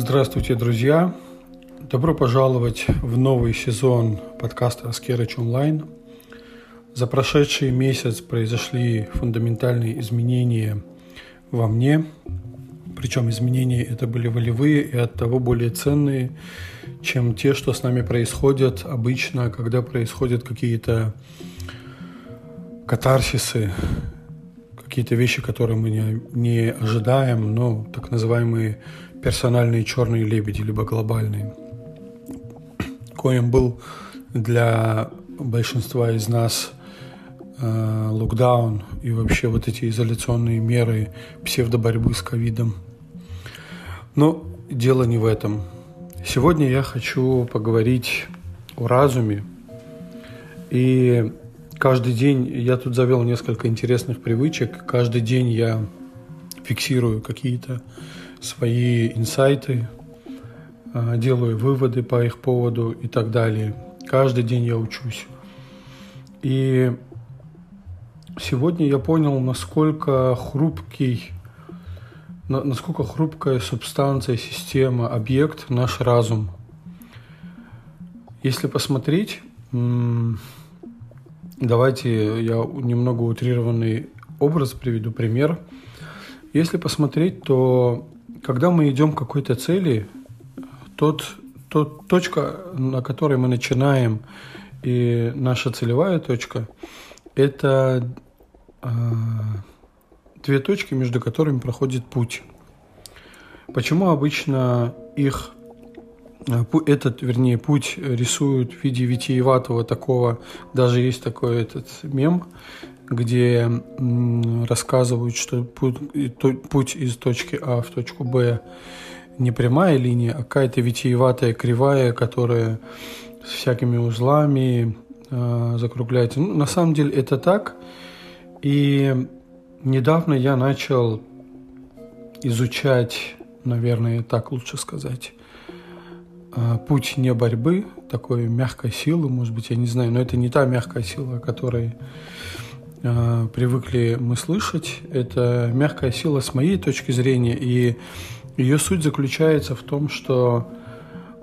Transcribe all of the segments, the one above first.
Здравствуйте, друзья! Добро пожаловать в новый сезон подкаста «Аскерыч онлайн». За прошедший месяц произошли фундаментальные изменения во мне, причем изменения это были волевые и от того более ценные, чем те, что с нами происходят обычно, когда происходят какие-то катарсисы, какие-то вещи, которые мы не, не ожидаем, но так называемые персональные черные лебеди, либо глобальные. Коим был для большинства из нас э, локдаун и вообще вот эти изоляционные меры псевдоборьбы с ковидом. Но дело не в этом. Сегодня я хочу поговорить о разуме. И каждый день я тут завел несколько интересных привычек. Каждый день я фиксирую какие-то свои инсайты, а, делаю выводы по их поводу и так далее. Каждый день я учусь. И сегодня я понял, насколько хрупкий, насколько хрупкая субстанция, система, объект наш разум. Если посмотреть, давайте я немного утрированный образ приведу, пример. Если посмотреть, то когда мы идем к какой-то цели, тот, тот точка, на которой мы начинаем, и наша целевая точка, это э, две точки, между которыми проходит путь. Почему обычно их этот, вернее, путь рисуют в виде витиеватого такого, даже есть такой этот мем, где рассказывают, что путь, из точки А в точку Б не прямая линия, а какая-то витиеватая кривая, которая с всякими узлами э, закругляется. Ну, на самом деле это так. И недавно я начал изучать, наверное, так лучше сказать, э, путь не борьбы, такой мягкой силы, может быть, я не знаю, но это не та мягкая сила, о которой э, привыкли мы слышать. Это мягкая сила с моей точки зрения, и ее суть заключается в том, что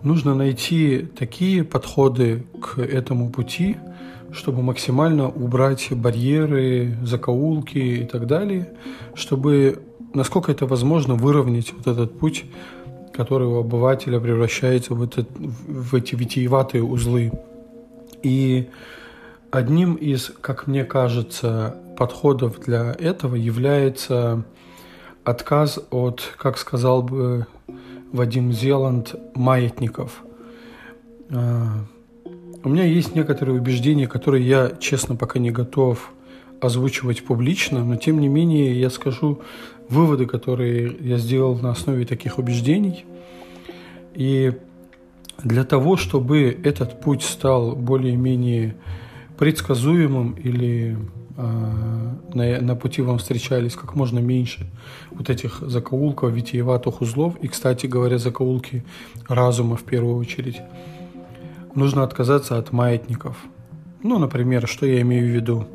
нужно найти такие подходы к этому пути, чтобы максимально убрать барьеры, закоулки и так далее, чтобы, насколько это возможно, выровнять вот этот путь, который у обывателя превращается в, этот, в эти витиеватые узлы. И Одним из, как мне кажется, подходов для этого является отказ от, как сказал бы Вадим Зеланд, маятников. А, у меня есть некоторые убеждения, которые я, честно, пока не готов озвучивать публично, но тем не менее я скажу выводы, которые я сделал на основе таких убеждений. И для того, чтобы этот путь стал более-менее предсказуемым или э, на, на пути вам встречались как можно меньше вот этих закоулков, витиеватых узлов. И, кстати говоря, закоулки разума в первую очередь. Нужно отказаться от маятников. Ну, например, что я имею в виду?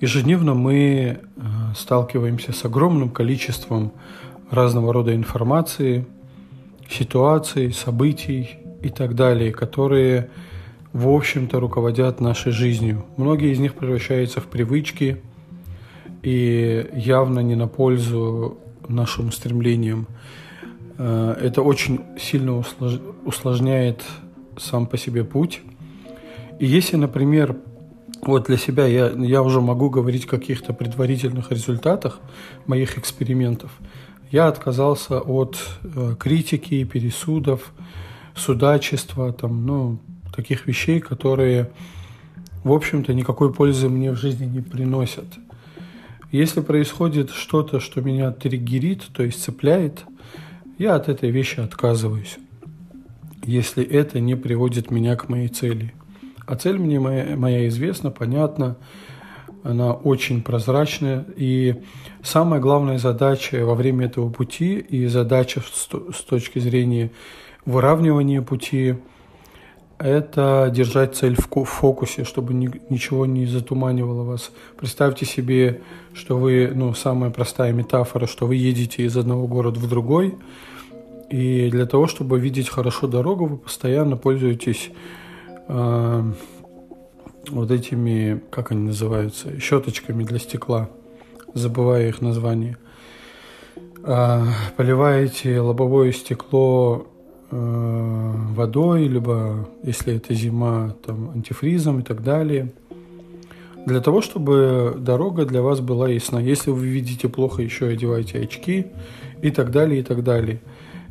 Ежедневно мы э, сталкиваемся с огромным количеством разного рода информации, ситуаций, событий и так далее, которые в общем-то, руководят нашей жизнью. Многие из них превращаются в привычки и явно не на пользу нашим стремлениям. Э, это очень сильно усложняет сам по себе путь. И если, например, вот для себя я, я уже могу говорить о каких-то предварительных результатах моих экспериментов, я отказался от э, критики, пересудов, судачества, там, ну, таких вещей, которые, в общем-то, никакой пользы мне в жизни не приносят. Если происходит что-то, что меня триггерит, то есть цепляет, я от этой вещи отказываюсь, если это не приводит меня к моей цели. А цель мне моя, моя известна, понятна, она очень прозрачная. И самая главная задача во время этого пути и задача с точки зрения выравнивания пути – это держать цель в фокусе, чтобы ни, ничего не затуманивало вас. Представьте себе, что вы, ну, самая простая метафора, что вы едете из одного города в другой, И для того, чтобы видеть хорошо дорогу, вы постоянно пользуетесь э, вот этими, как они называются, щеточками для стекла, забывая их название. Э, поливаете лобовое стекло э, водой, либо, если это зима, там, антифризом и так далее – для того, чтобы дорога для вас была ясна. Если вы видите плохо, еще одевайте очки и так далее, и так далее.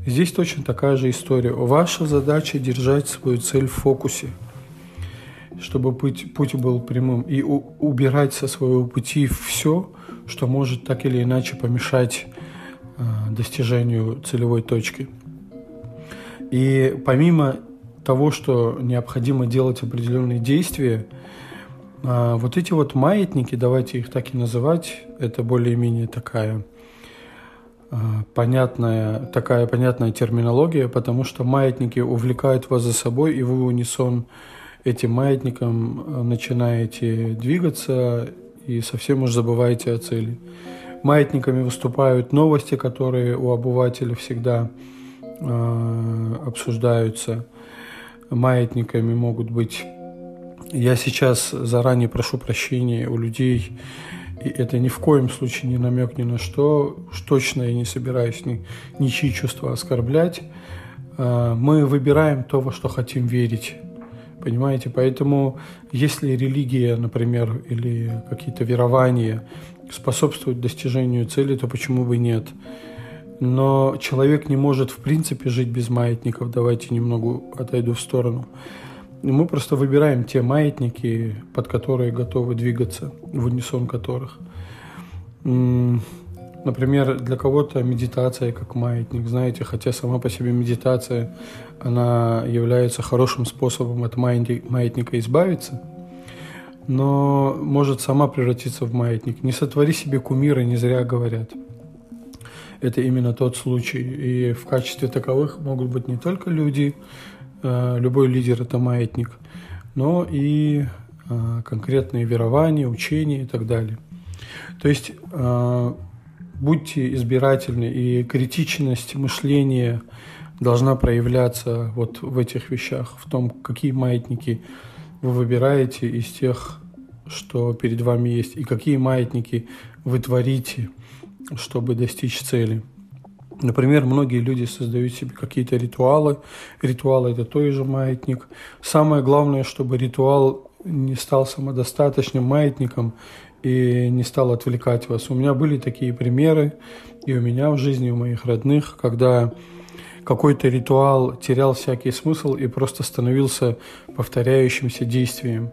Здесь точно такая же история. Ваша задача держать свою цель в фокусе, чтобы путь, путь был прямым, и у, убирать со своего пути все, что может так или иначе помешать э, достижению целевой точки. И помимо того, что необходимо делать определенные действия, а, вот эти вот маятники, давайте их так и называть, это более-менее такая понятная, такая понятная терминология, потому что маятники увлекают вас за собой, и вы унисон этим маятником а, начинаете двигаться и совсем уж забываете о цели. Маятниками выступают новости, которые у обывателя всегда э, обсуждаются. Маятниками могут быть я сейчас заранее прошу прощения у людей, и это ни в коем случае не намек ни на что. Уж точно я не собираюсь ни, ничьи чувства оскорблять. А, мы выбираем то, во что хотим верить. Понимаете? Поэтому если религия, например, или какие-то верования способствуют достижению цели, то почему бы нет? Но человек не может в принципе жить без маятников. Давайте немного отойду в сторону. Мы просто выбираем те маятники, под которые готовы двигаться, в унисон которых. Например, для кого-то медитация как маятник, знаете, хотя сама по себе медитация, она является хорошим способом от маятника избавиться, но может сама превратиться в маятник. Не сотвори себе кумира, не зря говорят. Это именно тот случай. И в качестве таковых могут быть не только люди, любой лидер – это маятник, но и э, конкретные верования, учения и так далее. То есть э, будьте избирательны, и критичность мышления должна проявляться вот в этих вещах, в том, какие маятники вы выбираете из тех, что перед вами есть, и какие маятники вы творите, чтобы достичь цели. Например, многие люди создают себе какие-то ритуалы. Ритуалы – это той же маятник. Самое главное, чтобы ритуал не стал самодостаточным маятником и не стал отвлекать вас. У меня были такие примеры, и у меня в жизни, у моих родных, когда какой-то ритуал терял всякий смысл и просто становился повторяющимся действием.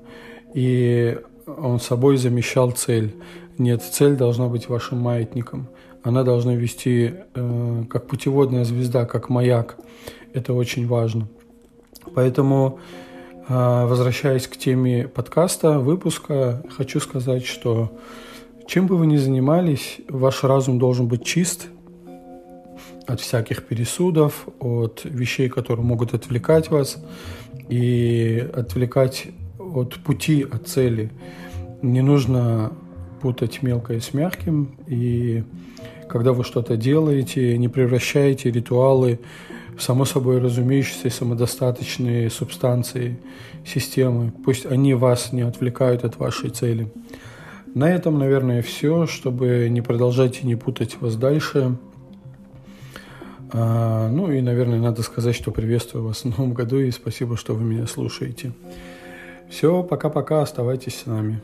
И он собой замещал цель. Нет, цель должна быть вашим маятником она должна вести э, как путеводная звезда, как маяк. Это очень важно. Поэтому, э, возвращаясь к теме подкаста, выпуска, хочу сказать, что чем бы вы ни занимались, ваш разум должен быть чист от всяких пересудов, от вещей, которые могут отвлекать вас и отвлекать от пути, от цели. Не нужно путать мелкое с мягким и когда вы что-то делаете, не превращаете ритуалы в само собой разумеющиеся самодостаточные субстанции, системы. Пусть они вас не отвлекают от вашей цели. На этом, наверное, все, чтобы не продолжать и не путать вас дальше. А, ну и, наверное, надо сказать, что приветствую вас в новом году и спасибо, что вы меня слушаете. Все, пока-пока, оставайтесь с нами.